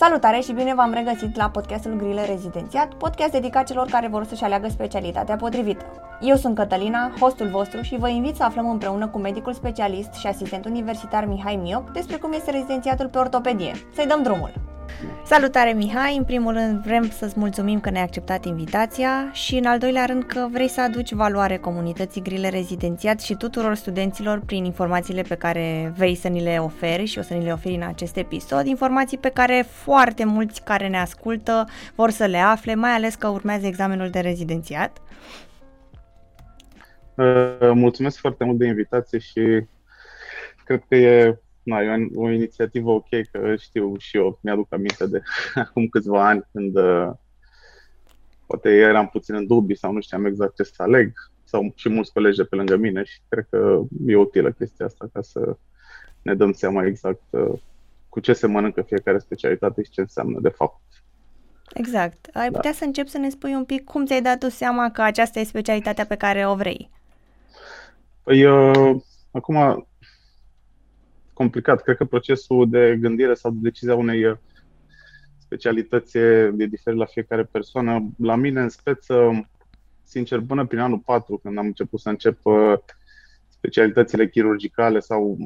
Salutare și bine v-am regăsit la podcastul Grile Rezidențiat, podcast dedicat celor care vor să-și aleagă specialitatea potrivită. Eu sunt Cătălina, hostul vostru și vă invit să aflăm împreună cu medicul specialist și asistent universitar Mihai Mioc despre cum este rezidențiatul pe ortopedie. Să-i dăm drumul! Salutare Mihai, în primul rând vrem să-ți mulțumim că ne-ai acceptat invitația și în al doilea rând că vrei să aduci valoare comunității Grile Rezidențiat și tuturor studenților prin informațiile pe care vei să ni le oferi și o să ni le oferi în acest episod, informații pe care foarte mulți care ne ascultă vor să le afle, mai ales că urmează examenul de rezidențiat. Uh, mulțumesc foarte mult de invitație și cred că e na, e o, o inițiativă ok, că știu și eu, mi-aduc aminte de acum câțiva ani când uh, poate eram puțin în dubii sau nu știam exact ce să aleg sau și mulți colegi de pe lângă mine și cred că e utilă chestia asta ca să ne dăm seama exact uh, cu ce se mănâncă fiecare specialitate și ce înseamnă de fapt. Exact. Ai da. putea să începi să ne spui un pic cum ți-ai dat tu seama că aceasta e specialitatea pe care o vrei? Păi, uh, acum complicat. Cred că procesul de gândire sau de decizia unei uh, specialități e diferit la fiecare persoană. La mine, în speță, sincer, până prin anul 4, când am început să încep uh, specialitățile chirurgicale sau,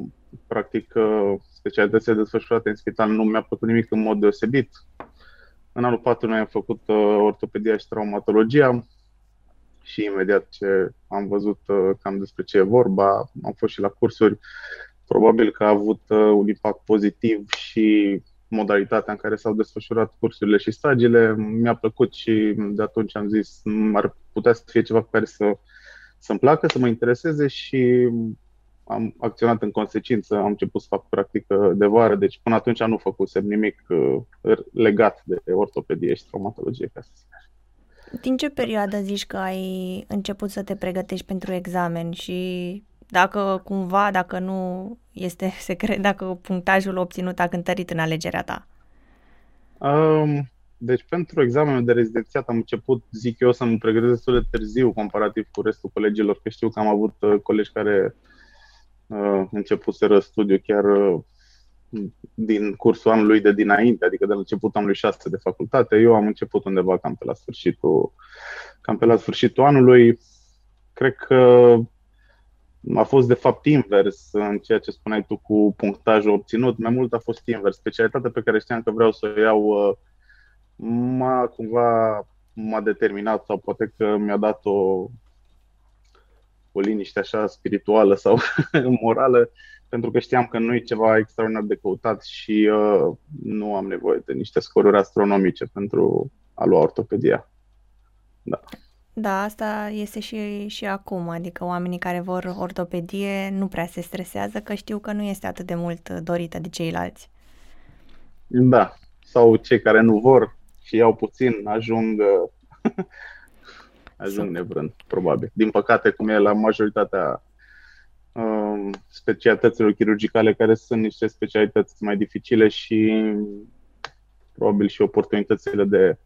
practic, uh, specialitățile desfășurate în spital, nu mi-a plăcut nimic în mod deosebit. În anul 4 noi am făcut ortopedia și traumatologia și imediat ce am văzut cam despre ce e vorba, am fost și la cursuri Probabil că a avut uh, un impact pozitiv și modalitatea în care s-au desfășurat cursurile și stagiile. Mi-a plăcut și de atunci am zis ar putea să fie ceva cu care să, să-mi placă, să mă intereseze și am acționat în consecință, am început să fac practică de vară, deci până atunci nu făcusem nimic uh, legat de ortopedie și traumatologie, ca să zic Din ce perioadă zici că ai început să te pregătești pentru examen și dacă cumva, dacă nu este secret, dacă punctajul obținut a cântărit în alegerea ta? Um, deci pentru examenul de rezidențiat am început, zic eu, să mă pregătesc destul de târziu comparativ cu restul colegilor, că știu că am avut uh, colegi care uh, începuseră studiu chiar uh, din cursul anului de dinainte, adică de la începutul anului 6 de facultate. Eu am început undeva cam pe la sfârșitul, cam pe la sfârșitul anului. Cred că a fost de fapt invers în ceea ce spuneai tu cu punctajul obținut. Mai mult a fost invers. Specialitatea pe care știam că vreau să o iau uh, m-a cumva m-a determinat sau poate că mi-a dat o, o liniște așa spirituală sau morală, pentru că știam că nu e ceva extraordinar de căutat și uh, nu am nevoie de niște scoruri astronomice pentru a lua ortopedia. Da. Da, asta este și, și acum, adică oamenii care vor ortopedie nu prea se stresează că știu că nu este atât de mult dorită de ceilalți. Da, sau cei care nu vor și iau puțin ajung ajung nevrând, probabil. Din păcate, cum e la majoritatea um, specialităților chirurgicale, care sunt niște specialități mai dificile și probabil și oportunitățile de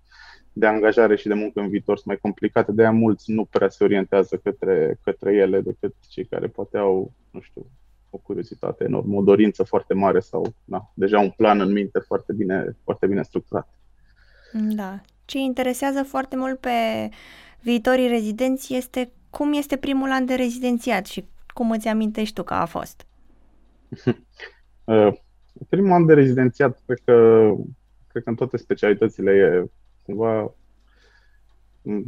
de angajare și de muncă în viitor sunt mai complicate, de aia mulți nu prea se orientează către, către ele decât cei care poate au, nu știu, o curiozitate enormă, o dorință foarte mare sau na, deja un plan în minte foarte bine, foarte bine structurat. Da. Ce interesează foarte mult pe viitorii rezidenți este cum este primul an de rezidențiat și cum îți amintești tu că a fost? Uh, primul an de rezidențiat, cred că, cred că în toate specialitățile e cumva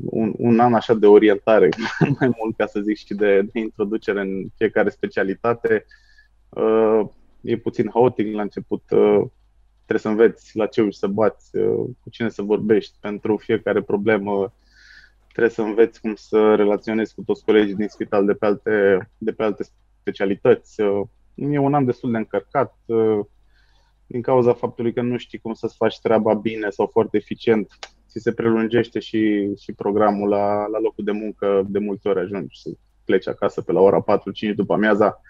un, un an așa de orientare, mai mult ca să zic, și de, de introducere în fiecare specialitate. Uh, e puțin haotic la început. Uh, trebuie să înveți la ce uși să bați, uh, cu cine să vorbești pentru fiecare problemă. Trebuie să înveți cum să relaționezi cu toți colegii din spital de pe alte, de pe alte specialități. Uh, e un an destul de încărcat. Uh, din cauza faptului că nu știi cum să-ți faci treaba bine sau foarte eficient, ți se prelungește și, și programul la, la locul de muncă, de multe ori ajungi să pleci acasă pe la ora 4-5 după amiaza,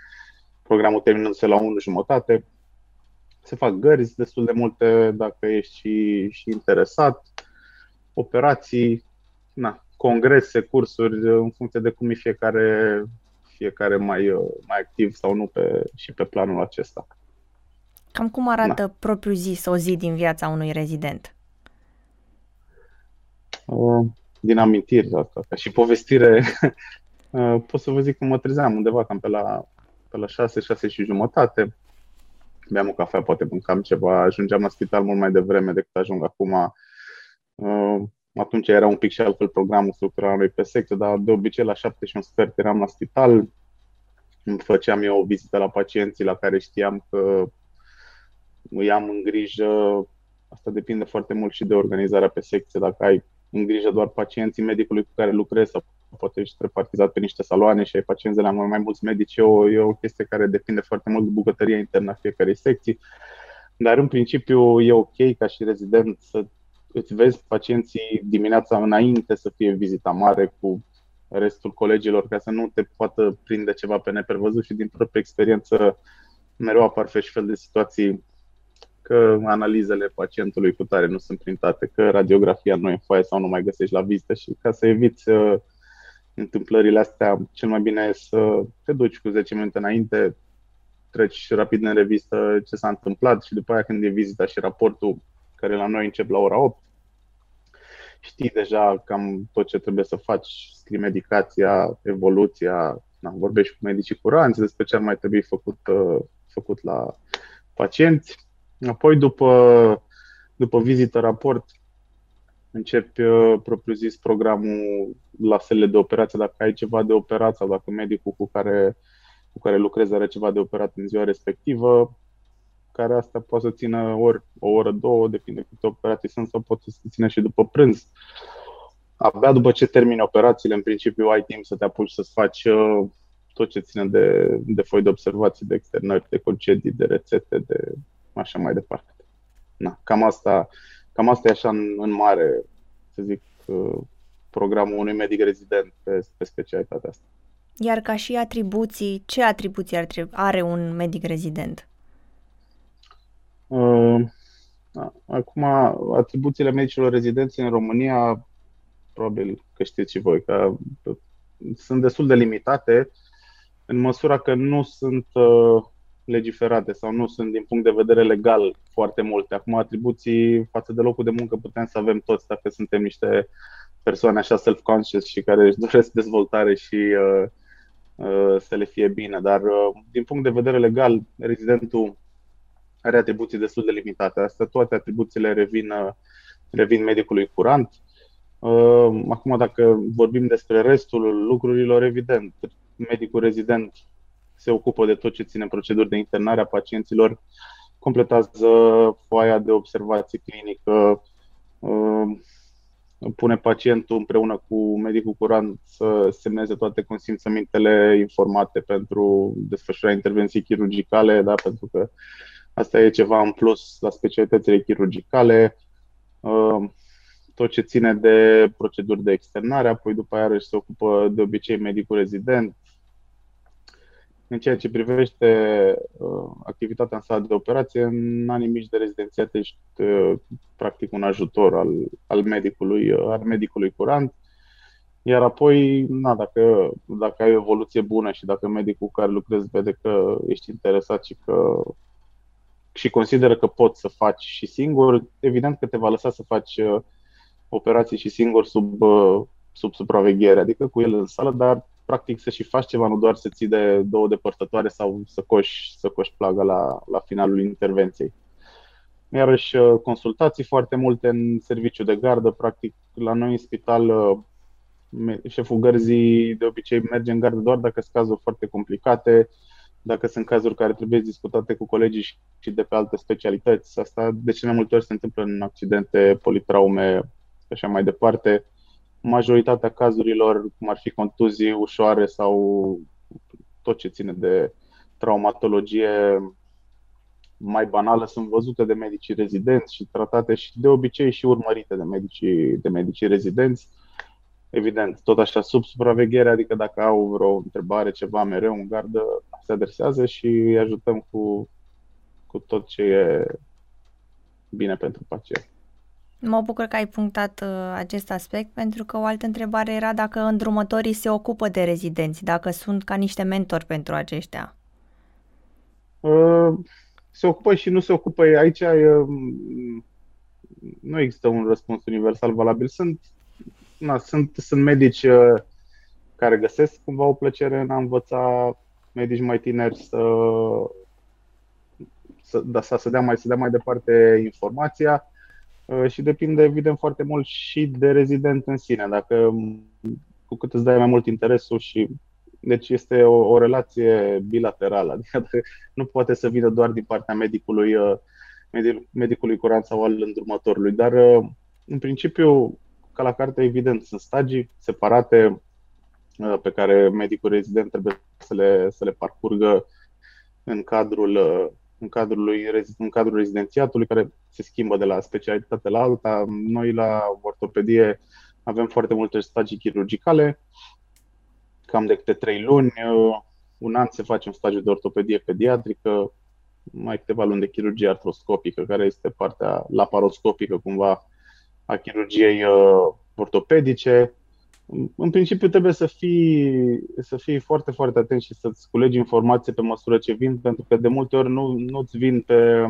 programul terminându-se la 1 jumătate. Se fac gărzi destul de multe dacă ești și, și interesat, operații, na, congrese, cursuri, în funcție de cum e fiecare, fiecare mai, mai activ sau nu pe, și pe planul acesta. Cam cum arată da. propriu zis o zi din viața unui rezident? Uh, din amintiri, asta, ca și povestire, uh, pot să vă zic că mă trezeam undeva cam pe la, pe la 6, 6 și jumătate, beam o cafea, poate mâncam ceva, ajungeam la spital mult mai devreme decât ajung acum. Uh, atunci era un pic și altfel programul structural lui pe secție, dar de obicei la 7 și un sfert eram la spital, îmi făceam eu o vizită la pacienții la care știam că îi am în grijă. Asta depinde foarte mult și de organizarea pe secție. Dacă ai în grijă doar pacienții medicului cu care lucrezi sau poate ești repartizat pe niște saloane și ai pacienți la mai, mai mulți medici, e o, e o chestie care depinde foarte mult de bucătăria internă a fiecarei secții. Dar în principiu e ok ca și rezident să îți vezi pacienții dimineața înainte să fie vizita mare cu restul colegilor ca să nu te poată prinde ceva pe neprevăzut și din proprie experiență mereu apar fel și fel de situații că analizele pacientului cu tare nu sunt printate, că radiografia nu e foaie sau nu mai găsești la vizită și ca să eviți uh, întâmplările astea, cel mai bine e să te duci cu 10 minute înainte, treci rapid în revistă ce s-a întâmplat și după aia când e vizita și raportul care la noi încep la ora 8, știi deja cam tot ce trebuie să faci, scrii medicația, evoluția, na, vorbești cu medicii curanți despre ce ar mai trebui făcut, uh, făcut la pacienți. Apoi, după, după vizită raport, începi uh, propriu-zis programul la sele de operație, dacă ai ceva de operat sau dacă medicul cu care, cu care lucrezi are ceva de operat în ziua respectivă, care asta poate să țină ori o oră, două, depinde câte operații sunt, sau poate să țină și după prânz. Abia după ce termini operațiile, în principiu ai timp să te apuci să-ți faci uh, tot ce ține de, de foi de observații, de externări, de concedii, de rețete, de așa mai departe. Na, cam asta, cam asta e așa în, în mare, să zic, uh, programul unui medic rezident pe, pe specialitatea asta. Iar ca și atribuții, ce atribuții ar trebui, are un medic rezident? Uh, acum, atribuțiile medicilor rezidenți în România, probabil că știți și voi, că sunt destul de limitate în măsura că nu sunt uh, legiferate sau nu sunt din punct de vedere legal foarte multe. Acum atribuții față de locul de muncă putem să avem toți dacă suntem niște persoane așa self-conscious și care își doresc dezvoltare și uh, uh, să le fie bine. Dar uh, din punct de vedere legal, rezidentul are atribuții destul de limitate. Astea toate atribuțiile revin, uh, revin medicului curant. Uh, acum, dacă vorbim despre restul lucrurilor, evident, medicul rezident se ocupă de tot ce ține proceduri de internare a pacienților, completează foaia de observație clinică, uh, pune pacientul împreună cu medicul curant să semneze toate consimțămintele informate pentru desfășurarea intervenției chirurgicale, da, pentru că asta e ceva în plus la specialitățile chirurgicale, uh, tot ce ține de proceduri de externare, apoi după aia se ocupă de obicei medicul rezident, în ceea ce privește uh, activitatea în sala de operație, în anii mici de rezidențiat ești uh, practic un ajutor al, al, medicului, uh, al medicului curant. Iar apoi, na, dacă, dacă ai o evoluție bună și dacă medicul cu care lucrezi vede că ești interesat și că și consideră că poți să faci și singur, evident că te va lăsa să faci uh, operații și singur sub, uh, sub supraveghere, adică cu el în sală, dar practic să și faci ceva, nu doar să ții de două depărtătoare sau să coși, să coși plaga la, la finalul intervenției. Iarăși uh, consultații foarte multe în serviciu de gardă, practic la noi în spital uh, șeful gărzii de obicei merge în gardă doar dacă sunt cazuri foarte complicate, dacă sunt cazuri care trebuie discutate cu colegii și de pe alte specialități. Asta de cele mai multe ori se întâmplă în accidente, politraume și așa mai departe majoritatea cazurilor, cum ar fi contuzii ușoare sau tot ce ține de traumatologie mai banală, sunt văzute de medicii rezidenți și tratate și de obicei și urmărite de medicii, de medicii rezidenți. Evident, tot așa sub supraveghere, adică dacă au vreo întrebare, ceva mereu în gardă, se adresează și îi ajutăm cu, cu tot ce e bine pentru pacient. Mă bucur că ai punctat uh, acest aspect, pentru că o altă întrebare era dacă îndrumătorii se ocupă de rezidenți, dacă sunt ca niște mentori pentru aceștia. Uh, se ocupă și nu se ocupă. Aici nu există un răspuns universal valabil. Sunt, na, sunt, sunt medici uh, care găsesc cumva o plăcere în a învăța medici mai tineri să, să, da, să, dea mai, să dea mai departe informația uh, și depinde evident foarte mult și de rezident în sine. Dacă cu cât îți dai mai mult interesul și deci este o, o relație bilaterală, adică nu poate să vină doar din partea medicului, uh, medicului curant sau al îndrumătorului, dar uh, în principiu, ca la carte, evident, sunt stagii separate uh, pe care medicul rezident trebuie să le, să le parcurgă în cadrul, în cadrul, lui, în cadrul rezidențiatului, care se schimbă de la specialitate la alta. Noi la ortopedie avem foarte multe stagii chirurgicale, cam de câte trei luni. Uh, un an se face un stagiu de ortopedie pediatrică, mai câteva luni de chirurgie artroscopică, care este partea laparoscopică cumva a chirurgiei uh, ortopedice. În principiu trebuie să fii, să fii foarte, foarte atent și să-ți culegi informații pe măsură ce vin, pentru că de multe ori nu, nu-ți vin pe,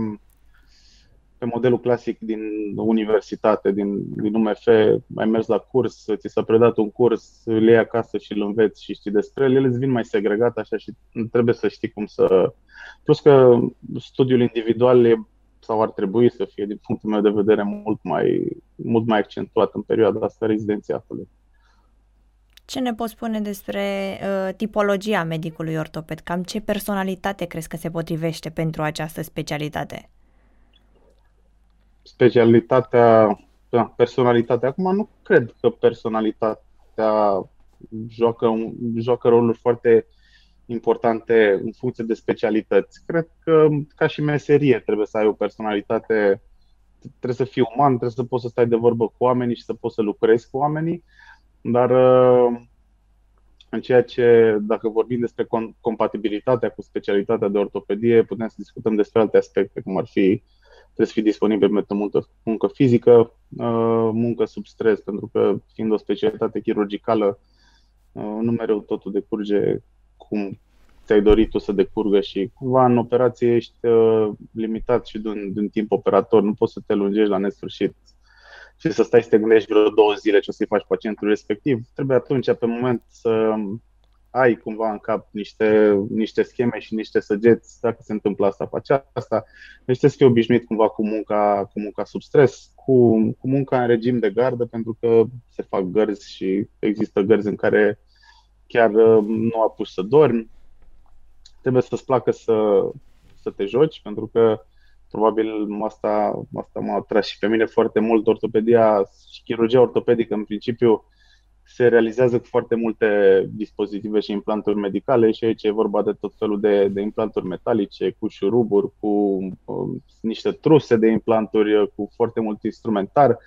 pe modelul clasic din universitate, din, din UMF, ai mers la curs, ți s-a predat un curs, îl iei acasă și îl înveți și știi despre el, ele îți vin mai segregat așa și trebuie să știi cum să... Plus că studiul individual e, sau ar trebui să fie, din punctul meu de vedere, mult mai, mult mai accentuat în perioada asta rezidențiatului. Ce ne poți spune despre uh, tipologia medicului ortoped? Cam ce personalitate crezi că se potrivește pentru această specialitate? specialitatea, da, personalitatea. Acum nu cred că personalitatea joacă, joacă roluri foarte importante în funcție de specialități. Cred că ca și meserie trebuie să ai o personalitate, trebuie să fii uman, trebuie să poți să stai de vorbă cu oamenii și să poți să lucrezi cu oamenii, dar uh, în ceea ce, dacă vorbim despre compatibilitatea cu specialitatea de ortopedie, putem să discutăm despre alte aspecte, cum ar fi trebuie să fii disponibil pentru muncă, muncă fizică, uh, muncă sub stres, pentru că fiind o specialitate chirurgicală, uh, nu mereu totul decurge cum ți-ai dorit tu să decurgă și cumva în operație ești uh, limitat și din, din timp operator, nu poți să te lungești la nesfârșit și să stai să te gândești vreo două zile ce o să-i faci pacientului respectiv. Trebuie atunci, pe moment, să ai cumva în cap niște, niște scheme și niște săgeți, dacă se întâmplă asta, face asta. Deci trebuie să fii obișnuit cumva cu munca, cu munca sub stres, cu, cu munca în regim de gardă, pentru că se fac gărzi și există gărzi în care chiar uh, nu apuci să dormi. Trebuie să-ți placă să, să te joci, pentru că probabil asta, asta m-a atras și pe mine foarte mult ortopedia și chirurgia ortopedică în principiu se realizează cu foarte multe dispozitive și implanturi medicale și aici e vorba de tot felul de, de implanturi metalice, cu șuruburi, cu um, niște truse de implanturi, cu foarte mult instrumentar.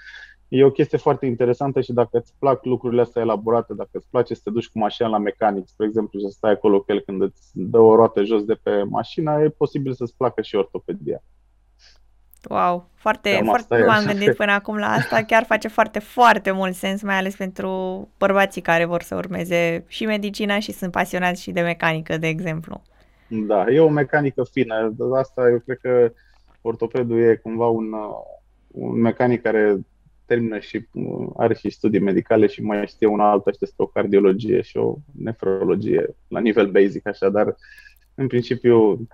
E o chestie foarte interesantă și dacă îți plac lucrurile astea elaborate, dacă îți place să te duci cu mașina la mecanic, spre exemplu, să stai acolo cu el când îți dă o roată jos de pe mașină, e posibil să-ți placă și ortopedia. Wow, foarte, Cam foarte nu m-am gândit până acum la asta, chiar face foarte, foarte mult sens, mai ales pentru bărbații care vor să urmeze și medicina și sunt pasionați și de mecanică, de exemplu. Da, e o mecanică fină, asta eu cred că ortopedul e cumva un, un mecanic care termină și are și studii medicale și mai știe una alta și despre o cardiologie și o nefrologie la nivel basic, așa, dar în principiu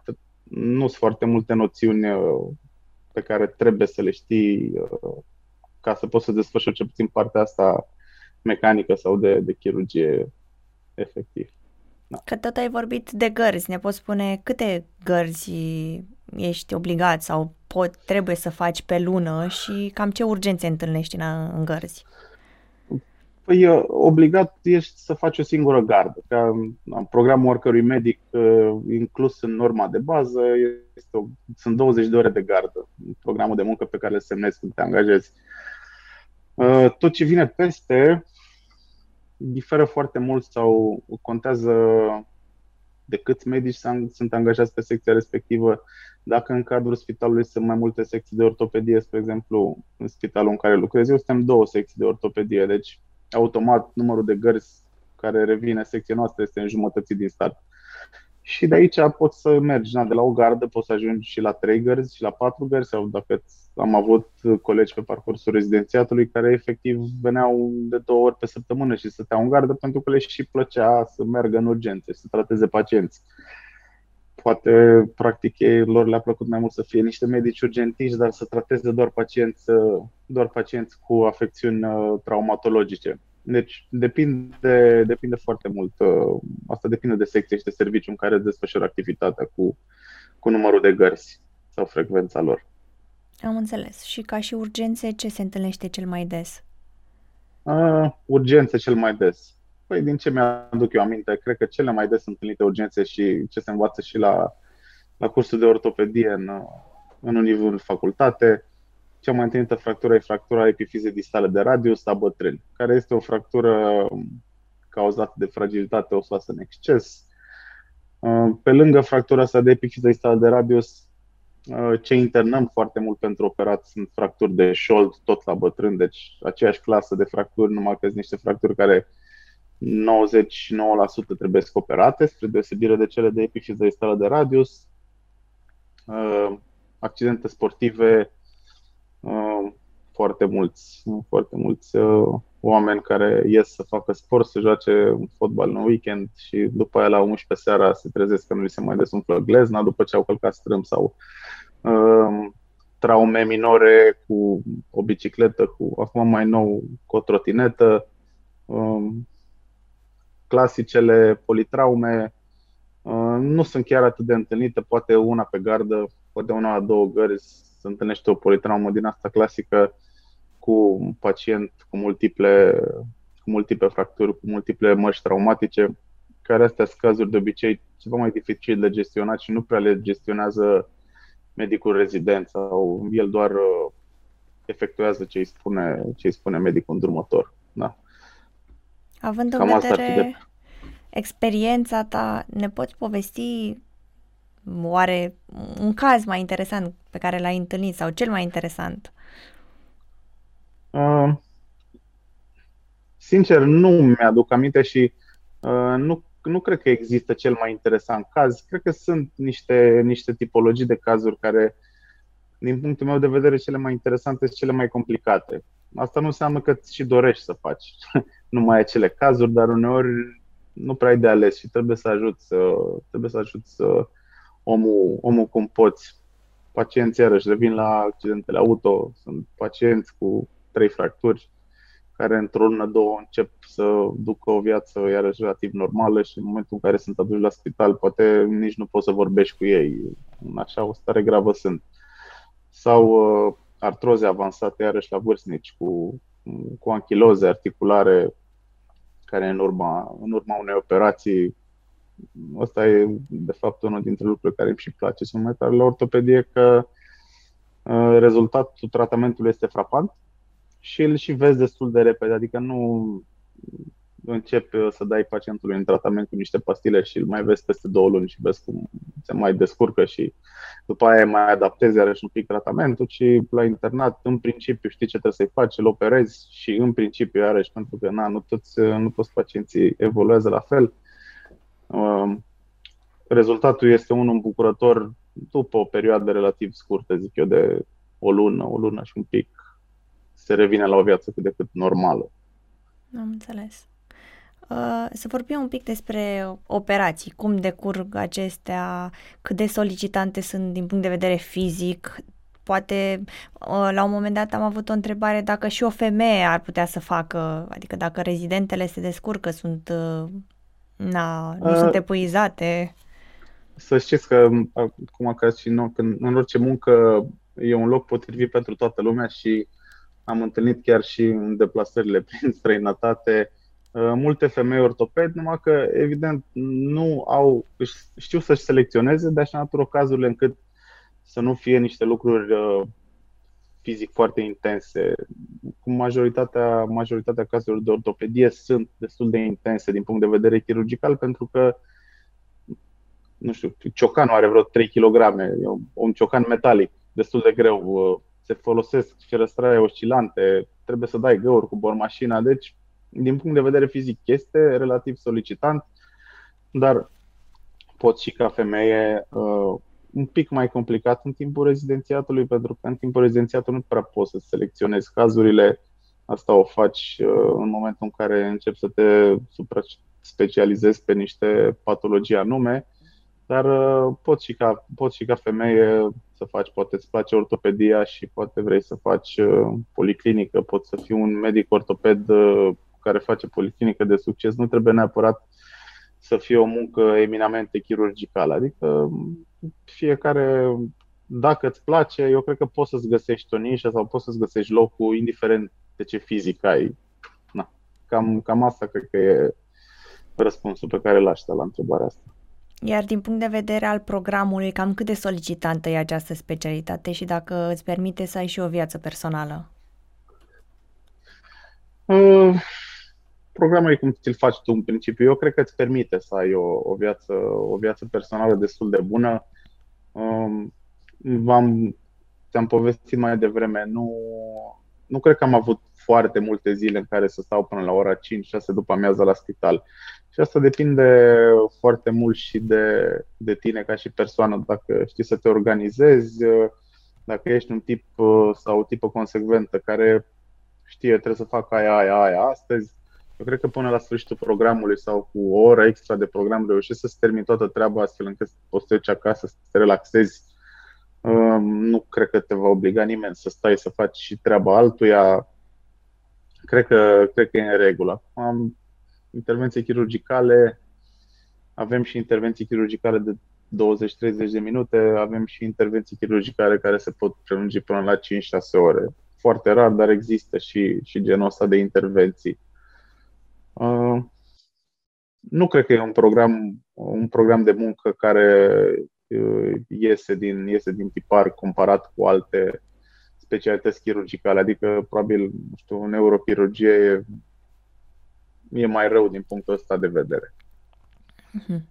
nu sunt foarte multe noțiuni pe care trebuie să le știi uh, ca să poți să desfășori cel puțin partea asta mecanică sau de, de chirurgie efectiv. Da. Că tot ai vorbit de gărzi, ne poți spune câte gărzi ești obligat sau pot, trebuie să faci pe lună și cam ce urgențe întâlnești în, în gărzi? Păi obligat ești să faci o singură gardă. Ca programul oricărui medic inclus în norma de bază este o, sunt 20 de ore de gardă, programul de muncă pe care îl semnezi când te angajezi. Tot ce vine peste diferă foarte mult sau contează de câți medici sunt angajați pe secția respectivă. Dacă în cadrul spitalului sunt mai multe secții de ortopedie, spre exemplu, în spitalul în care lucrez eu, suntem două secții de ortopedie, deci automat numărul de gărzi care revine secția noastră este în jumătății din start. și de aici poți să mergi, na, de la o gardă poți să ajungi și la trei gărzi și la patru gărzi sau dacă am avut colegi pe parcursul rezidențiatului care efectiv veneau de două ori pe săptămână și stăteau în gardă pentru că le și plăcea să meargă în urgențe și să trateze pacienți. Poate, practic, lor le-a plăcut mai mult să fie niște medici urgentiști, dar să trateze doar pacienți, doar pacienți cu afecțiuni uh, traumatologice. Deci depinde, depinde foarte mult. Uh, asta depinde de secție și de serviciu în care desfășoară activitatea cu, cu numărul de gărzi sau frecvența lor. Am înțeles. Și ca și urgențe, ce se întâlnește cel mai des? Uh, urgențe cel mai des. Păi din ce mi-aduc eu aminte, cred că cele mai des întâlnite urgențe și ce se învață și la, la cursul de ortopedie în, în în facultate, cea mai întâlnită fractură e fractura epifizei distale de radius a bătrâni, care este o fractură cauzată de fragilitate osoasă în exces. Uh, pe lângă fractura asta de epifiză distală de radius, uh, ce internăm foarte mult pentru operat sunt fracturi de șold, tot la bătrân, deci aceeași clasă de fracturi, numai că sunt niște fracturi care 99% trebuie operate, spre deosebire de cele de epifiză distală de radius. Uh, accidente sportive Uh, foarte mulți, foarte mulți uh, oameni care ies să facă sport, să joace fotbal în weekend și după aia la 11 seara se trezesc că nu li se mai desumflă glezna după ce au călcat strâmb sau uh, traume minore cu o bicicletă, cu acum mai nou cu o trotinetă, uh, clasicele politraume, uh, nu sunt chiar atât de întâlnite, poate una pe gardă, poate una la două gărzi se întâlnește o politraumă din asta clasică cu un pacient cu multiple, cu multiple fracturi, cu multiple măști traumatice, care astea sunt cazuri de obicei ceva mai dificil de gestionat și nu prea le gestionează medicul rezident sau el doar uh, efectuează ce îi spune, ce îi spune medicul îndrumător. Da. Având în Cam vedere de... experiența ta, ne poți povesti oare un caz mai interesant pe care l-ai întâlnit sau cel mai interesant? Uh, sincer, nu mi-aduc aminte și uh, nu, nu cred că există cel mai interesant caz. Cred că sunt niște, niște tipologii de cazuri care, din punctul meu de vedere, cele mai interesante și cele mai complicate. Asta nu înseamnă că și dorești să faci numai acele cazuri, dar uneori nu prea ai de ales și trebuie să ajuți să, trebuie să, ajuți să omul, omul cum poți. Pacienții iarăși revin la accidentele auto, sunt pacienți cu trei fracturi care într-o lună, două încep să ducă o viață iarăși relativ normală și în momentul în care sunt aduși la spital, poate nici nu poți să vorbești cu ei. În așa o stare gravă sunt. Sau uh, artroze avansate iarăși la vârstnici cu, cu anchiloze articulare care în urma, în urma unei operații Asta e, de fapt, unul dintre lucrurile care îmi și place să mai tare la ortopedie, că uh, rezultatul tratamentului este frapant și îl și vezi destul de repede, adică nu începi uh, să dai pacientului în tratament cu niște pastile și îl mai vezi peste două luni și vezi cum se mai descurcă și după aia mai adaptezi iarăși un pic tratamentul, ci la internat, în principiu, știi ce trebuie să-i faci, îl operezi și în principiu, iarăși, pentru că na, nu, toți, nu toți pacienții evoluează la fel, Um, rezultatul este unul îmbucurător după o perioadă relativ scurtă, zic eu, de o lună, o lună și un pic, se revine la o viață cât de cât normală. Am înțeles. Uh, să vorbim un pic despre operații, cum decurg acestea, cât de solicitante sunt din punct de vedere fizic. Poate uh, la un moment dat am avut o întrebare dacă și o femeie ar putea să facă, adică dacă rezidentele se descurcă, sunt uh, Na, nu uh, sunt epuizate. Să știți că, acum ca și nu, când în orice muncă e un loc potrivit pentru toată lumea și am întâlnit chiar și în deplasările prin străinătate multe femei ortoped, numai că, evident, nu au, știu să-și selecționeze de așa natură cazurile încât să nu fie niște lucruri fizic foarte intense. Cu majoritatea, majoritatea cazurilor de ortopedie sunt destul de intense din punct de vedere chirurgical pentru că nu știu, ciocanul are vreo 3 kg, e un ciocan metalic, destul de greu, se folosesc ferăstraie oscilante, trebuie să dai găuri cu bormașina, deci din punct de vedere fizic este relativ solicitant, dar poți și ca femeie uh, un pic mai complicat în timpul rezidențiatului, pentru că în timpul rezidențiatului nu prea poți să selecționezi cazurile. Asta o faci uh, în momentul în care începi să te specializezi pe niște patologii anume, dar uh, poți și, ca, poți și ca femeie să faci, poate îți place ortopedia și poate vrei să faci uh, policlinică, poți să fii un medic ortoped care face policlinică de succes, nu trebuie neapărat să fie o muncă eminamente chirurgicală. Adică fiecare, dacă îți place, eu cred că poți să-ți găsești o nișă sau poți să-ți găsești locul, indiferent de ce fizic ai. Na, cam, cam asta cred că e răspunsul pe care l aș la întrebarea asta. Iar din punct de vedere al programului, cam cât de solicitantă e această specialitate și dacă îți permite să ai și o viață personală? Uh, programul e cum ți-l faci tu în principiu. Eu cred că îți permite să ai o, o, viață, o viață personală destul de bună. Um, v-am, ți-am povestit mai devreme, nu, nu cred că am avut foarte multe zile în care să stau până la ora 5-6 după amiază la spital. Și asta depinde foarte mult și de, de tine ca și persoană, dacă știi să te organizezi, dacă ești un tip sau o tipă consecventă care știe trebuie să fac aia, aia, aia astăzi, eu cred că până la sfârșitul programului sau cu o oră extra de program reușești să-ți termini toată treaba astfel încât poți să duci acasă, să te relaxezi. Nu cred că te va obliga nimeni să stai să faci și treaba altuia. Cred că, cred că e în regulă. Am intervenții chirurgicale, avem și intervenții chirurgicale de 20-30 de minute, avem și intervenții chirurgicale care se pot prelungi până la 5-6 ore. Foarte rar, dar există și, și genul ăsta de intervenții. Uh, nu cred că e un program, un program de muncă care uh, iese din, iese din tipar comparat cu alte specialități chirurgicale. Adică, probabil, nu știu, neurochirurgie e, e mai rău din punctul ăsta de vedere. Mhm.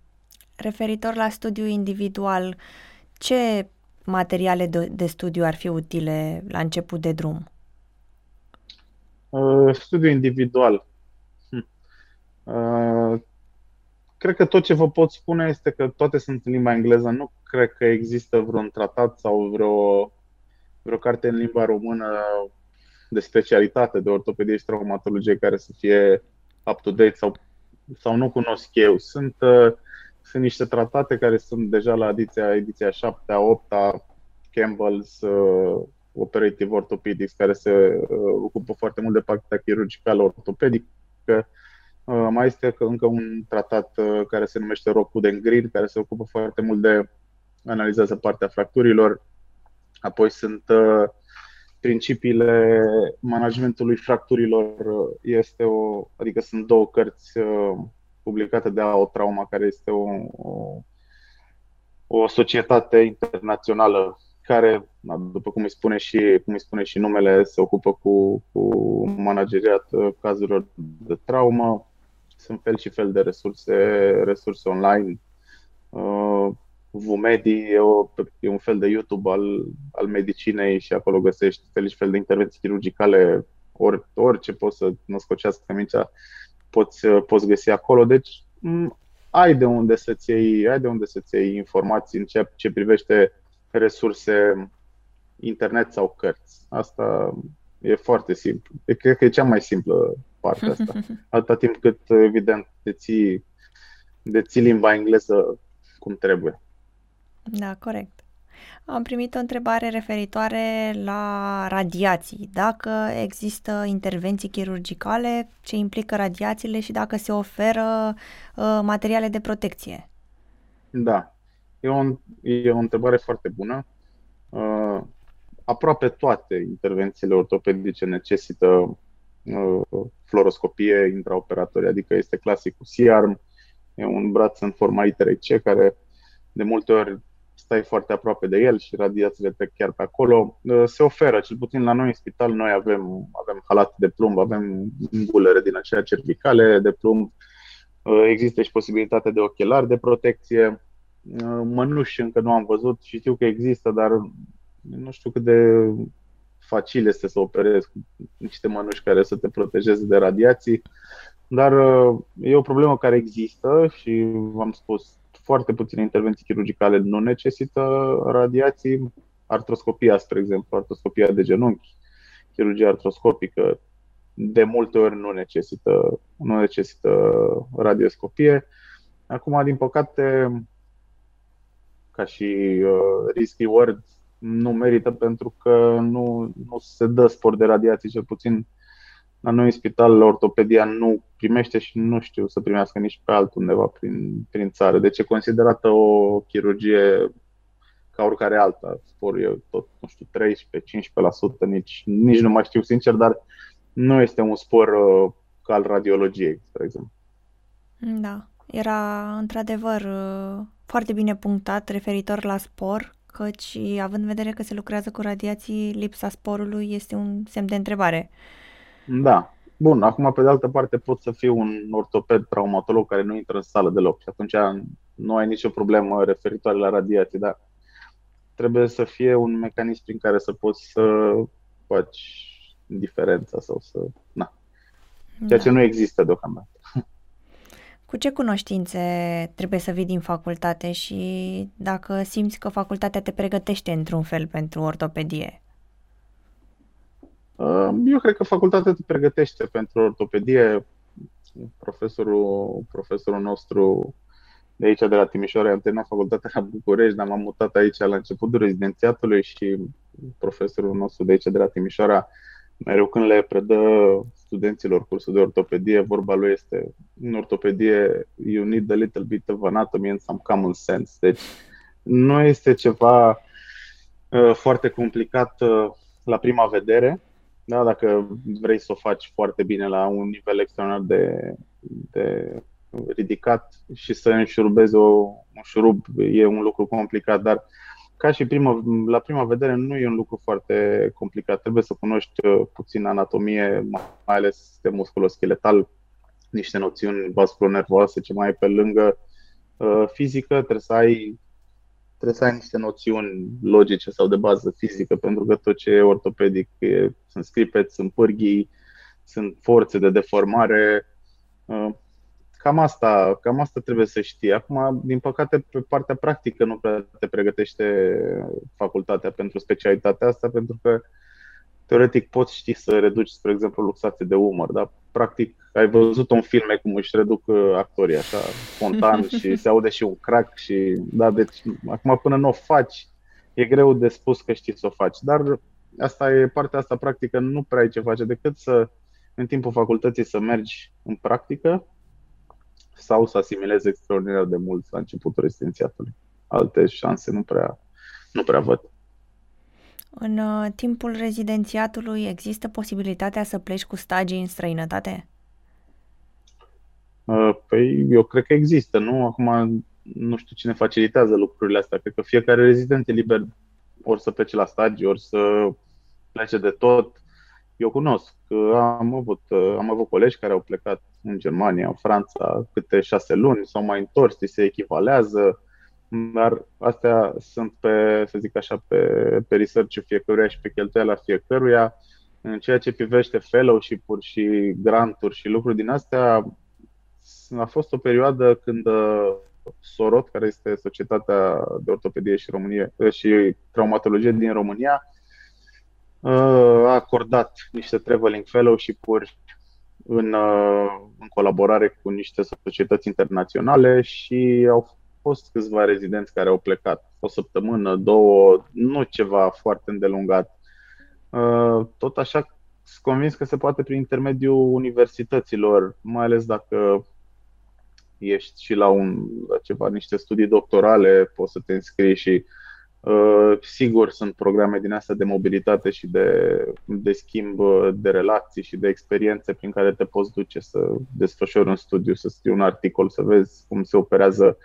Referitor la studiu individual, ce materiale de, de studiu ar fi utile la început de drum? Uh, studiu individual. Uh, cred că tot ce vă pot spune este că toate sunt în limba engleză. Nu cred că există vreun tratat sau vreo, vreo carte în limba română de specialitate de ortopedie și traumatologie care să fie up-to-date sau, sau nu cunosc eu. Sunt, uh, sunt niște tratate care sunt deja la ediția, ediția 7 a 8 a Campbell's uh, Operative Orthopedics, care se uh, ocupă foarte mult de partea chirurgicală ortopedică. Uh, mai este încă un tratat uh, care se numește Rokuden Green, care se ocupă foarte mult de analizează partea fracturilor. Apoi sunt uh, principiile managementului fracturilor. Este o, adică sunt două cărți publicate de AO Trauma, care este o, o, o societate internațională care, după cum îi spune și, cum îi spune și numele, se ocupă cu, cu manageriat cazurilor de traumă. Sunt fel și fel de resurse, resurse online. Uh, Vumedi e, o, e un fel de YouTube al, al medicinei și acolo găsești fel și fel de intervenții chirurgicale, ori, orice poți să născocească mingea, poți, poți găsi acolo. Deci ai de unde să-ți iei, ai de unde să-ți iei informații în ce, ce privește resurse internet sau cărți. Asta e foarte simplu. E, cred că e cea mai simplă partea asta. Atâta timp cât, evident, deții, deții limba engleză cum trebuie. Da, corect. Am primit o întrebare referitoare la radiații. Dacă există intervenții chirurgicale, ce implică radiațiile și dacă se oferă uh, materiale de protecție. Da, e o, e o întrebare foarte bună. Uh, aproape toate intervențiile ortopedice necesită uh, fluoroscopie intraoperatorie, adică este clasicul C-arm, e un braț în forma literei C care de multe ori stai foarte aproape de el și radiațiile trec chiar pe acolo. Uh, se oferă, cel puțin la noi în spital, noi avem, avem halate de plumb, avem bulere din aceea cervicale de plumb, uh, există și posibilitatea de ochelari de protecție. Uh, mănuși încă nu am văzut și știu că există, dar nu știu cât de facil este să operezi cu niște mănuși care să te protejeze de radiații, dar uh, e o problemă care există și v-am spus, foarte puține intervenții chirurgicale nu necesită radiații. Artroscopia, spre exemplu, artroscopia de genunchi, chirurgia artroscopică, de multe ori nu necesită, nu necesită radioscopie. Acum, din păcate, ca și uh, risk-reward, nu merită pentru că nu, nu se dă spor de radiații, cel puțin la noi în spital, ortopedia nu primește și nu știu să primească nici pe altundeva prin, prin țară. Deci e considerată o chirurgie ca oricare alta. Sporul e tot, nu știu, 13-15%, nici, nici nu mai știu sincer, dar nu este un spor uh, ca al radiologiei, spre exemplu. Da, era într-adevăr uh, foarte bine punctat referitor la spor, căci având în vedere că se lucrează cu radiații, lipsa sporului este un semn de întrebare. Da. Bun, acum pe de altă parte pot să fiu un ortoped traumatolog care nu intră în sală deloc și atunci nu ai nicio problemă referitoare la radiații, dar trebuie să fie un mecanism prin care să poți să faci diferența sau să... Na. Ceea da. ce nu există deocamdată. Cu ce cunoștințe trebuie să vii din facultate și dacă simți că facultatea te pregătește într-un fel pentru ortopedie? Uh, eu cred că facultatea te pregătește pentru ortopedie. Profesorul, profesorul nostru de aici, de la Timișoara, am terminat facultatea la București, dar m-am mutat aici la începutul rezidențiatului și profesorul nostru de aici, de la Timișoara, mereu când le predă studenților cursul de ortopedie, vorba lui este în ortopedie you need a little bit of anatomy and some common sense. Deci nu este ceva uh, foarte complicat uh, la prima vedere, da, dacă vrei să o faci foarte bine la un nivel extraordinar de, de ridicat și să înșurubezi o, un șurub e un lucru complicat, dar ca și prima, la prima vedere nu e un lucru foarte complicat. Trebuie să cunoști uh, puțin anatomie, mai ales sistem musculoscheletal, niște noțiuni vasculonervoase, ce mai e pe lângă uh, fizică, trebuie să ai trebuie să ai niște noțiuni logice sau de bază fizică, pentru că tot ce e ortopedic e, sunt scripeți, sunt pârghii, sunt forțe de deformare. Uh, cam asta, cam asta trebuie să știi. Acum, din păcate, pe partea practică nu prea te pregătește facultatea pentru specialitatea asta, pentru că teoretic poți ști să reduci, spre exemplu, luxație de umăr, dar practic ai văzut un filme cum își reduc uh, actorii așa spontan și se aude și un crack și da, deci acum până nu o faci, e greu de spus că știi să o faci, dar asta e partea asta practică, nu prea ai ce face decât să în timpul facultății să mergi în practică sau să asimilezi extraordinar de mult la începutul rezidențiatului. Alte șanse nu prea, nu prea văd. În uh, timpul rezidențiatului există posibilitatea să pleci cu stagii în străinătate? Uh, păi eu cred că există, nu? Acum nu știu cine facilitează lucrurile astea. Cred că fiecare rezident e liber ori să plece la stagii, ori să plece de tot. Eu cunosc, am avut, uh, am avut colegi care au plecat în Germania, în Franța, câte șase luni, s-au mai întors, se echivalează dar astea sunt pe, să zic așa, pe, pe research fiecăruia și pe cheltuiala fiecăruia. În ceea ce privește fellowship-uri și granturi și lucruri din astea, a fost o perioadă când uh, Sorot, care este Societatea de Ortopedie și, Românie, uh, și Traumatologie din România, uh, a acordat niște traveling fellowship-uri în, în colaborare cu niște societăți internaționale și au fost câțiva rezidenți care au plecat o săptămână, două, nu ceva foarte îndelungat. Uh, tot așa sunt convins că se poate prin intermediul universităților, mai ales dacă ești și la, un, la ceva, niște studii doctorale, poți să te înscrii și uh, sigur sunt programe din astea de mobilitate și de, de schimb de relații și de experiențe prin care te poți duce să desfășori un studiu, să scrii un articol, să vezi cum se operează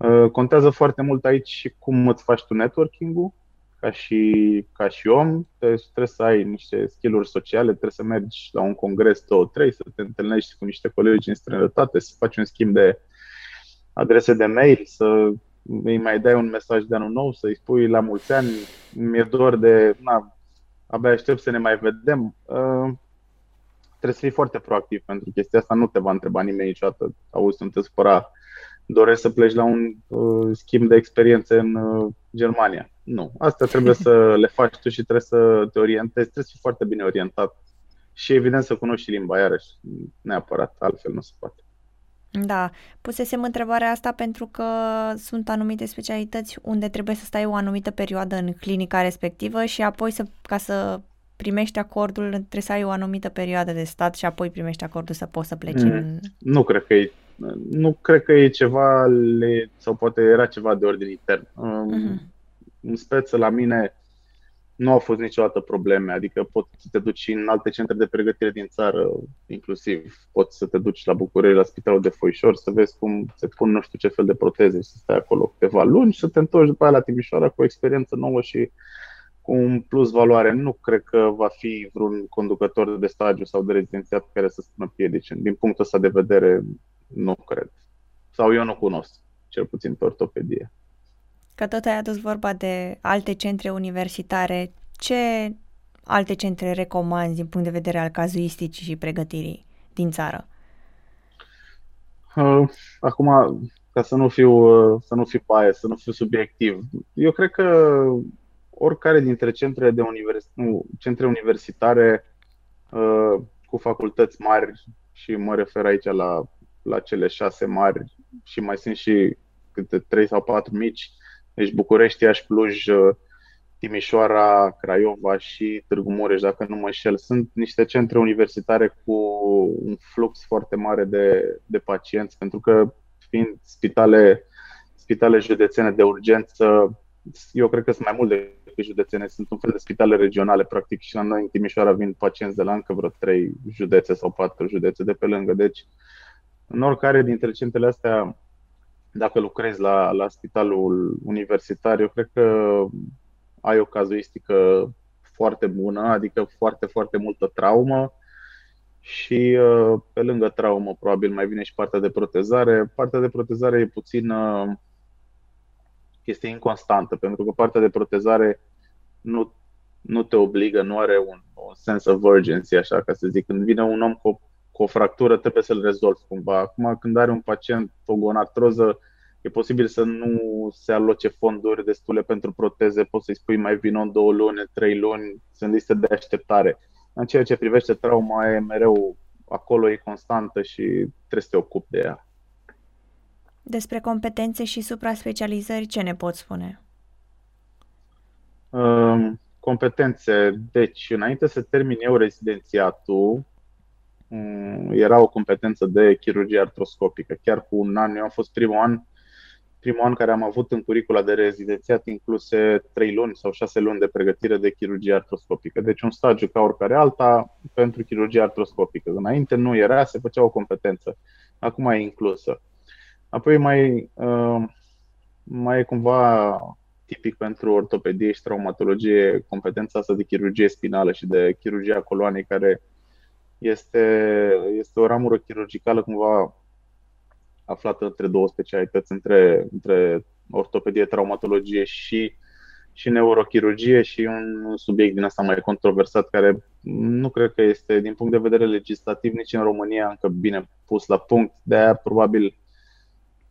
Uh, contează foarte mult aici și cum îți faci tu networking-ul ca și, ca și om. Trebuie să ai niște skill-uri sociale, trebuie să mergi la un congres, două, trei, să te întâlnești cu niște colegi în străinătate, să faci un schimb de adrese de mail, să îi mai dai un mesaj de anul nou, să-i spui la mulți ani, mi-e dor de, na, abia aștept să ne mai vedem. Uh, trebuie să fii foarte proactiv pentru chestia asta, nu te va întreba nimeni niciodată, auzi, nu te supăra dorești să pleci la un uh, schimb de experiențe în uh, Germania. Nu. Asta trebuie să le faci tu și trebuie să te orientezi. Trebuie să fii foarte bine orientat și evident să cunoști și limba iarăși. Neapărat, altfel nu se poate. Da, pusesem întrebarea asta pentru că sunt anumite specialități unde trebuie să stai o anumită perioadă în clinica respectivă și apoi să, ca să primești acordul, trebuie să ai o anumită perioadă de stat și apoi primești acordul să poți să pleci mm, în... Nu cred că e, nu cred că e ceva, le, sau poate era ceva de ordine intern. Mm-hmm. În speță la mine nu au fost niciodată probleme, adică poți să te duci în alte centre de pregătire din țară, inclusiv poți să te duci la București, la Spitalul de Foișor, să vezi cum se pun nu știu ce fel de proteze și să stai acolo câteva luni și să te întorci după aia la Timișoara cu o experiență nouă și cu un plus valoare. Nu cred că va fi vreun conducător de stagiu sau de rezidențiat care să spună piedici. Din punctul ăsta de vedere, nu cred. Sau eu nu cunosc, cel puțin pe ortopedie. Că tot ai adus vorba de alte centre universitare. Ce alte centre recomanzi din punct de vedere al cazuisticii și pregătirii din țară? Uh, acum, ca să nu fiu, uh, să nu fiu paie, să nu fiu subiectiv, eu cred că oricare dintre centrele de univers, nu, centre universitare uh, cu facultăți mari și mă refer aici la, la cele șase mari și mai sunt și câte trei sau patru mici, deci București, Iași, Cluj, uh, Timișoara, Craiova și Târgu Mureș, dacă nu mă înșel. Sunt niște centre universitare cu un flux foarte mare de, de pacienți, pentru că fiind spitale, spitale județene de urgență, eu cred că sunt mai mult decât județene, sunt un fel de spitale regionale, practic, și la noi în Timișoara vin pacienți de la încă vreo trei județe sau patru județe de pe lângă. Deci, în oricare dintre centrele astea dacă lucrezi la, la spitalul universitar, eu cred că ai o cazuistică foarte bună, adică foarte, foarte multă traumă și uh, pe lângă traumă probabil mai vine și partea de protezare. Partea de protezare e puțin uh, este inconstantă, pentru că partea de protezare nu, nu te obligă, nu are un, un sense of urgency, așa ca să zic. Când vine un om cu cu o fractură trebuie să-l rezolvi cumva. Acum, când are un pacient o gonartroză, e posibil să nu se aloce fonduri destule pentru proteze, poți să-i spui mai vin în două luni, trei luni, sunt liste de așteptare. În ceea ce privește trauma, e mereu acolo, e constantă și trebuie să te ocupi de ea. Despre competențe și supra-specializări, ce ne poți spune? Um, competențe. Deci, înainte să termin eu rezidențiatul, Mm, era o competență de chirurgie artroscopică. Chiar cu un an, eu am fost primul an, primul an care am avut în curicula de rezidențiat incluse 3 luni sau 6 luni de pregătire de chirurgie artroscopică. Deci un stagiu ca oricare alta pentru chirurgie artroscopică. Înainte nu era, se făcea o competență. Acum e inclusă. Apoi mai, uh, mai e cumva tipic pentru ortopedie și traumatologie competența asta de chirurgie spinală și de chirurgia coloanei care este, este o ramură chirurgicală cumva aflată între două specialități, între, între ortopedie, traumatologie și, și neurochirurgie și un subiect din asta mai controversat care nu cred că este din punct de vedere legislativ nici în România încă bine pus la punct. De aia probabil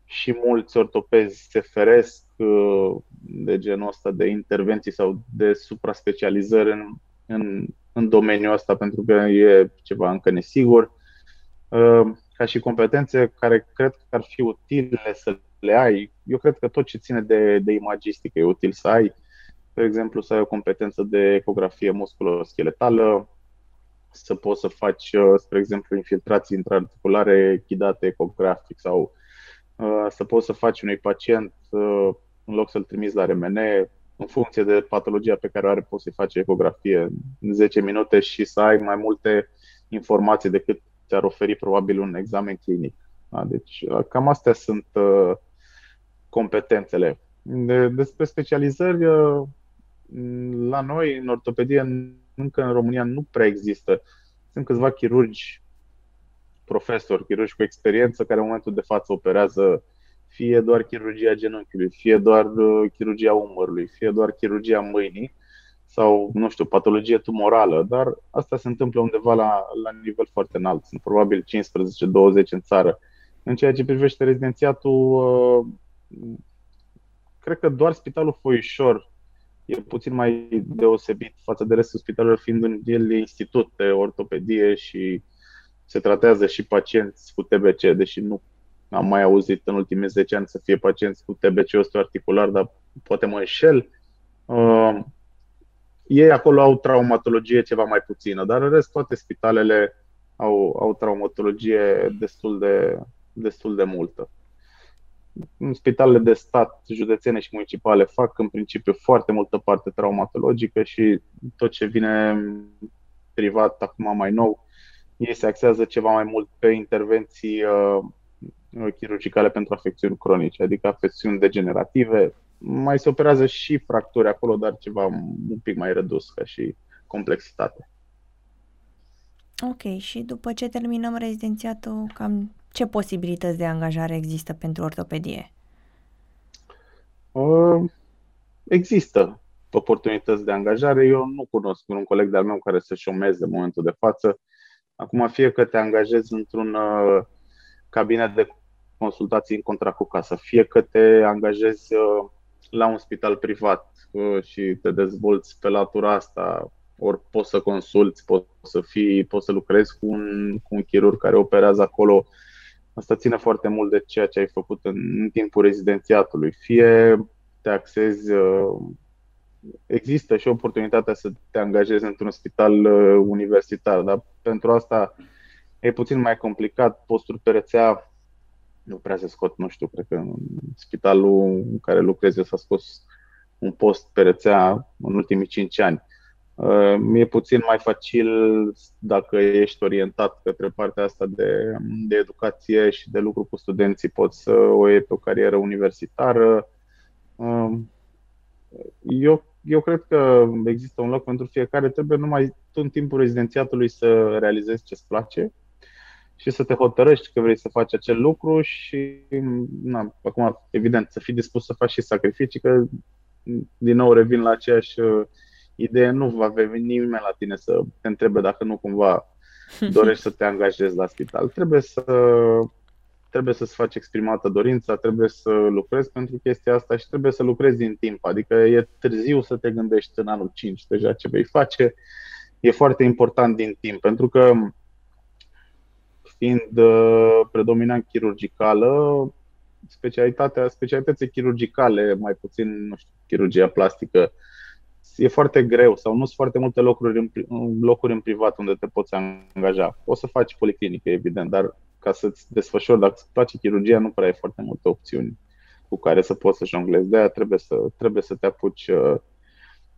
și mulți ortopezi se feresc uh, de genul ăsta de intervenții sau de supra-specializări în, în în domeniul ăsta pentru că e ceva încă nesigur. Uh, ca și competențe care cred că ar fi utile să le ai, eu cred că tot ce ține de, de imagistică e util să ai. De exemplu, să ai o competență de ecografie musculoscheletală, să poți să faci, uh, spre exemplu, infiltrații intraarticulare ghidate ecografic sau uh, să poți să faci unui pacient, în loc să-l trimiți la RMN, în funcție de patologia pe care o are, poți să-i faci ecografie în 10 minute și să ai mai multe informații decât ți-ar oferi probabil un examen clinic. Da? Deci cam astea sunt uh, competențele. De, despre specializări, uh, la noi, în ortopedie, încă în România nu prea există. Sunt câțiva chirurgi, profesori, chirurgi cu experiență, care în momentul de față operează fie doar chirurgia genunchiului, fie doar uh, chirurgia umărului, fie doar chirurgia mâinii sau, nu știu, patologie tumorală, dar asta se întâmplă undeva la, la nivel foarte înalt. Sunt probabil 15-20 în țară. În ceea ce privește rezidențiatul, cred că doar Spitalul Foișor e puțin mai deosebit față de restul spitalelor, fiind un el institut de ortopedie și se tratează și pacienți cu TBC, deși nu am mai auzit în ultimii 10 ani să fie pacienți cu TBC osteoarticular, dar poate mă înșel. Uh, ei acolo au traumatologie ceva mai puțină, dar în rest toate spitalele au, au traumatologie destul de, destul de multă. Spitalele de stat, județene și municipale fac în principiu foarte multă parte traumatologică și tot ce vine privat acum mai nou, ei se axează ceva mai mult pe intervenții uh, chirurgicale pentru afecțiuni cronice, adică afecțiuni degenerative. Mai se operează și fracturi acolo, dar ceva un pic mai redus ca și complexitate. Ok, și după ce terminăm rezidențiatul, cam ce posibilități de angajare există pentru ortopedie? Uh, există oportunități de angajare. Eu nu cunosc un coleg de-al meu care să șomeze în momentul de față. Acum, fie că te angajezi într-un uh, cabinet de consultații în contract cu casă, fie că te angajezi uh, la un spital privat uh, și te dezvolți pe latura asta, ori poți să consulți, poți să fii, poți să lucrezi cu un, cu un chirurg care operează acolo. Asta ține foarte mult de ceea ce ai făcut în, în timpul rezidențiatului. Fie te axezi, uh, există și oportunitatea să te angajezi într-un spital universitar, dar pentru asta e puțin mai complicat. Posturi pe rețea nu prea se scot, nu știu, cred că în spitalul în care lucrez eu s-a scos un post pe rețea în ultimii 5 ani. Mi-e puțin mai facil dacă ești orientat către partea asta de, de educație și de lucru cu studenții, poți să o iei pe o carieră universitară. Eu, eu cred că există un loc pentru fiecare, trebuie numai tu în timpul rezidențiatului să realizezi ce-ți place și să te hotărăști că vrei să faci acel lucru și, na, acum, evident, să fii dispus să faci și sacrificii, că, din nou, revin la aceeași uh, idee, nu va veni nimeni la tine să te întrebe dacă nu cumva dorești să te angajezi la spital. Trebuie să trebuie să-ți faci exprimată dorința, trebuie să lucrezi pentru chestia asta și trebuie să lucrezi din timp. Adică e târziu să te gândești în anul 5 deja ce vei face. E foarte important din timp, pentru că fiind uh, predominant chirurgicală, specialitatea, specialitățile chirurgicale, mai puțin, nu știu, chirurgia plastică, e foarte greu sau nu sunt foarte multe locuri în, locuri în privat unde te poți angaja. O să faci policlinică, evident, dar ca să-ți desfășori, dacă îți place chirurgia, nu prea ai foarte multe opțiuni cu care să poți să jonglezi. De aia trebuie să, trebuie să te apuci uh,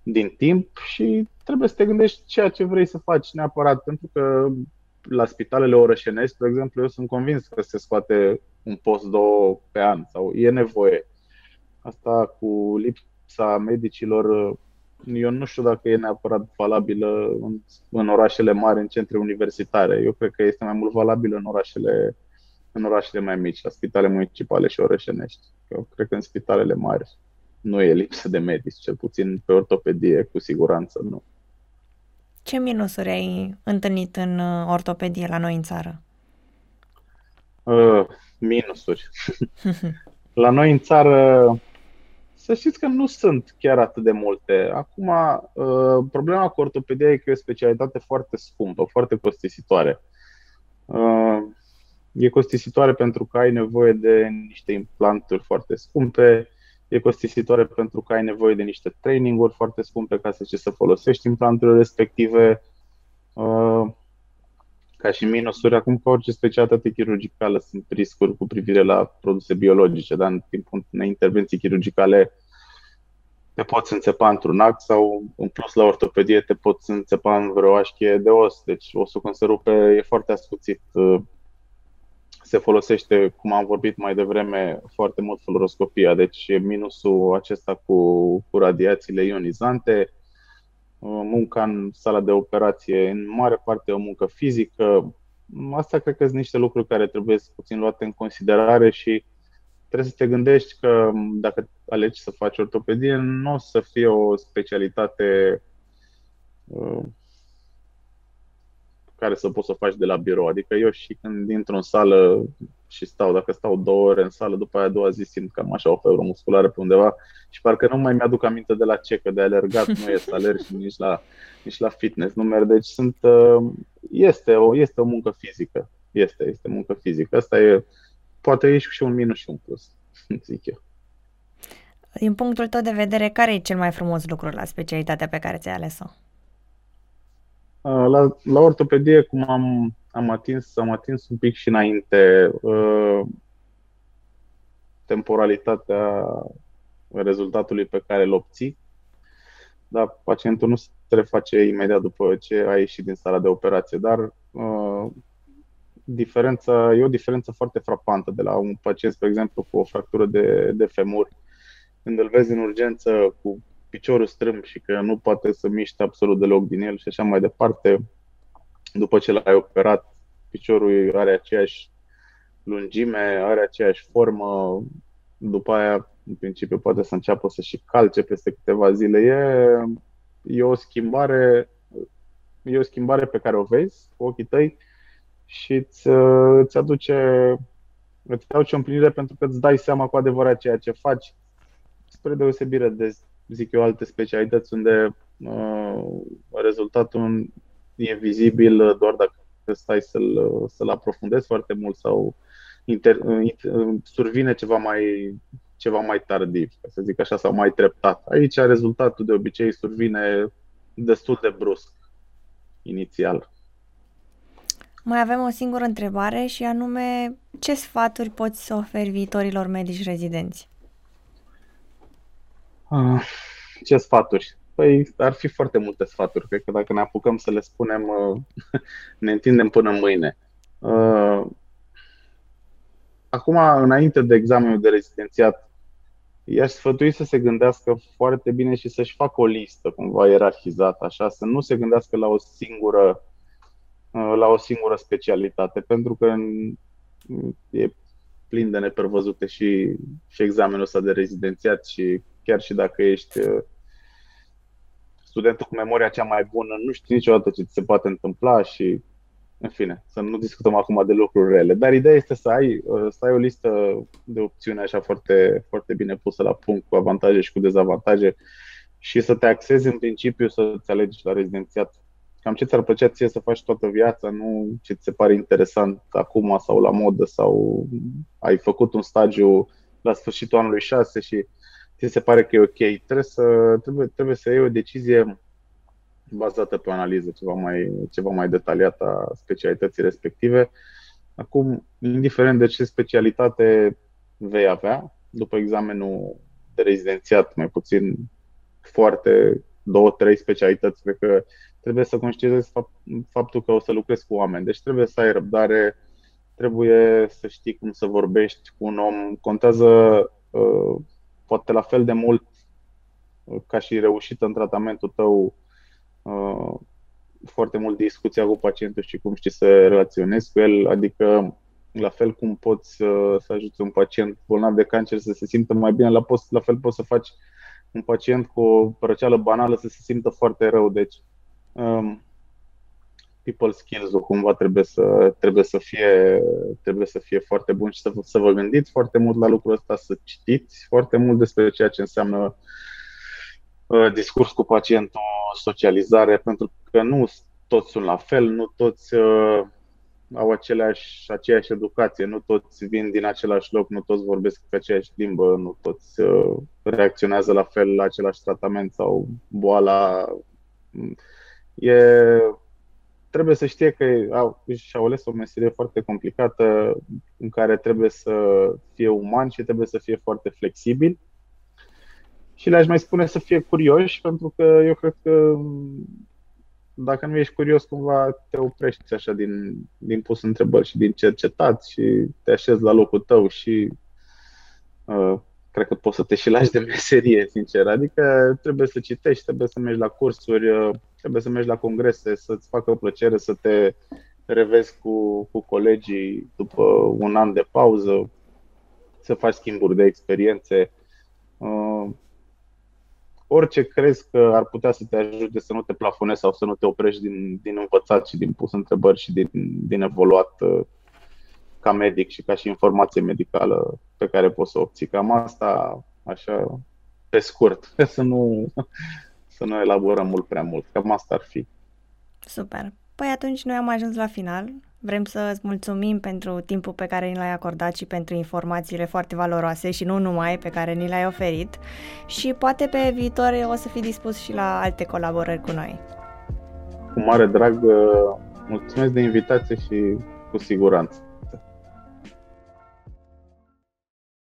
din timp și trebuie să te gândești ceea ce vrei să faci neapărat, pentru că la spitalele orășenești, de exemplu, eu sunt convins că se scoate un post două pe an sau e nevoie. Asta cu lipsa medicilor, eu nu știu dacă e neapărat valabilă în, în orașele mari, în centre universitare. Eu cred că este mai mult valabilă în orașele, în orașele mai mici, la spitale municipale și orășenești. Eu cred că în spitalele mari nu e lipsă de medici, cel puțin pe ortopedie, cu siguranță nu. Ce minusuri ai întâlnit în uh, ortopedie la noi în țară? Uh, minusuri. la noi în țară, să știți că nu sunt chiar atât de multe. Acum, uh, problema cu ortopedia e că e o specialitate foarte scumpă, foarte costisitoare. Uh, e costisitoare pentru că ai nevoie de niște implanturi foarte scumpe, e costisitoare pentru că ai nevoie de niște traininguri foarte scumpe ca să ce să folosești implanturile respective. Uh, ca și minusuri, acum ca orice specialitate chirurgicală sunt riscuri cu privire la produse biologice, dar în timpul unei intervenții chirurgicale te poți înțepa într-un act sau în plus la ortopedie te poți înțepa în vreo așchie de os, deci osul când se rupe e foarte ascuțit uh, se folosește, cum am vorbit mai devreme, foarte mult fluoroscopia, deci minusul acesta cu, cu radiațiile ionizante, munca în sala de operație, în mare parte o muncă fizică. Asta cred că sunt niște lucruri care trebuie puțin luate în considerare și trebuie să te gândești că dacă alegi să faci ortopedie, nu o să fie o specialitate uh, care să poți să faci de la birou. Adică eu și când intru în sală și stau, dacă stau două ore în sală, după aia a doua zi simt cam așa o febră musculară pe undeva și parcă nu mai mi-aduc aminte de la ce, că de alergat nu e să alerg și nici la, nici la fitness, nu merg. Deci sunt, uh, este, o, este o muncă fizică. Este, este muncă fizică. Asta e, poate e și un minus și un plus, zic eu. Din punctul tău de vedere, care e cel mai frumos lucru la specialitatea pe care ți-ai ales-o? Uh, la, la ortopedie, cum am, am atins, am atins un pic și înainte uh, temporalitatea rezultatului pe care îl obții, dar pacientul nu se reface imediat după ce a ieșit din sala de operație, dar uh, diferența, e o diferență foarte frapantă de la un pacient, spre exemplu, cu o fractură de, de femur, când îl vezi în urgență cu piciorul strâmb și că nu poate să miște absolut deloc din el și așa mai departe. După ce l-ai operat, piciorul are aceeași lungime, are aceeași formă, după aia, în principiu, poate să înceapă să și calce peste câteva zile. E, e o schimbare e o schimbare pe care o vezi cu ochii tăi și îți, îți aduce îți aduce o împlinire pentru că îți dai seama cu adevărat ceea ce faci, spre deosebire de zic eu, alte specialități unde uh, rezultatul e vizibil doar dacă stai să-l, să-l aprofundezi foarte mult sau inter, inter, survine ceva mai, ceva mai tardiv, ca să zic așa, sau mai treptat. Aici rezultatul de obicei survine destul de brusc, inițial. Mai avem o singură întrebare și anume, ce sfaturi poți să oferi viitorilor medici rezidenți? Ah, ce sfaturi? Păi ar fi foarte multe sfaturi. Cred că dacă ne apucăm să le spunem, uh, ne întindem până mâine. Uh, acum, înainte de examenul de rezidențiat, i-aș sfătui să se gândească foarte bine și să-și facă o listă cumva ierarhizată, așa, să nu se gândească la o singură, uh, la o singură specialitate, pentru că e plin de neprevăzute și, și examenul ăsta de rezidențiat și chiar și dacă ești uh, studentul cu memoria cea mai bună, nu știi niciodată ce ți se poate întâmpla și, în fine, să nu discutăm acum de lucruri rele. Dar ideea este să ai, uh, să ai o listă de opțiuni așa foarte, foarte bine pusă la punct, cu avantaje și cu dezavantaje și să te axezi în principiu să-ți alegi la rezidențiat cam ce ți-ar plăcea ție să faci toată viața, nu ce ți se pare interesant acum sau la modă sau ai făcut un stagiu la sfârșitul anului 6 și ți se pare că e ok. Trebuie să, trebuie, trebuie să iei o decizie bazată pe o analiză ceva mai, ceva mai detaliată a specialității respective. Acum, indiferent de ce specialitate vei avea, după examenul de rezidențiat, mai puțin foarte două, trei specialități, cred că trebuie să conștientizezi faptul că o să lucrezi cu oameni. Deci trebuie să ai răbdare, trebuie să știi cum să vorbești cu un om. Contează uh, poate la fel de mult uh, ca și reușită în tratamentul tău uh, foarte mult discuția cu pacientul și cum știi să relaționezi cu el, adică la fel cum poți uh, să ajuți un pacient bolnav de cancer să se simtă mai bine, la, poți, la fel poți să faci un pacient cu o răceală banală să se simtă foarte rău. Deci um, people skills-ul cumva trebuie să, trebuie să, fie, trebuie să fie foarte bun și să, să vă gândiți foarte mult la lucrul ăsta, să citiți foarte mult despre ceea ce înseamnă uh, discurs cu pacientul, socializare, pentru că nu toți sunt la fel, nu toți uh, au aceleași, aceeași educație, nu toți vin din același loc, nu toți vorbesc pe aceeași limbă, nu toți uh, reacționează la fel la același tratament sau boala. E trebuie să știe că au, și-au ales o meserie foarte complicată în care trebuie să fie uman și trebuie să fie foarte flexibil. Și le-aș mai spune să fie curioși, pentru că eu cred că dacă nu ești curios, cumva te oprești așa din, din pus întrebări și din cercetat și te așezi la locul tău și uh, cred că poți să te și lași de meserie, sincer. Adică trebuie să citești, trebuie să mergi la cursuri, uh, trebuie să mergi la congrese, să-ți facă plăcere să te revezi cu, cu colegii după un an de pauză, să faci schimburi de experiențe. Uh, orice crezi că ar putea să te ajute să nu te plafonezi sau să nu te oprești din, din învățat și din pus întrebări și din, din evoluat, uh, ca medic și ca și informație medicală pe care poți să o obții. Cam asta, așa, pe scurt, să nu, să nu elaborăm mult prea mult. Cam asta ar fi. Super. Păi atunci noi am ajuns la final. Vrem să îți mulțumim pentru timpul pe care ni l-ai acordat și pentru informațiile foarte valoroase și nu numai pe care ni le-ai oferit și poate pe viitor o să fii dispus și la alte colaborări cu noi. Cu mare drag, mulțumesc de invitație și cu siguranță.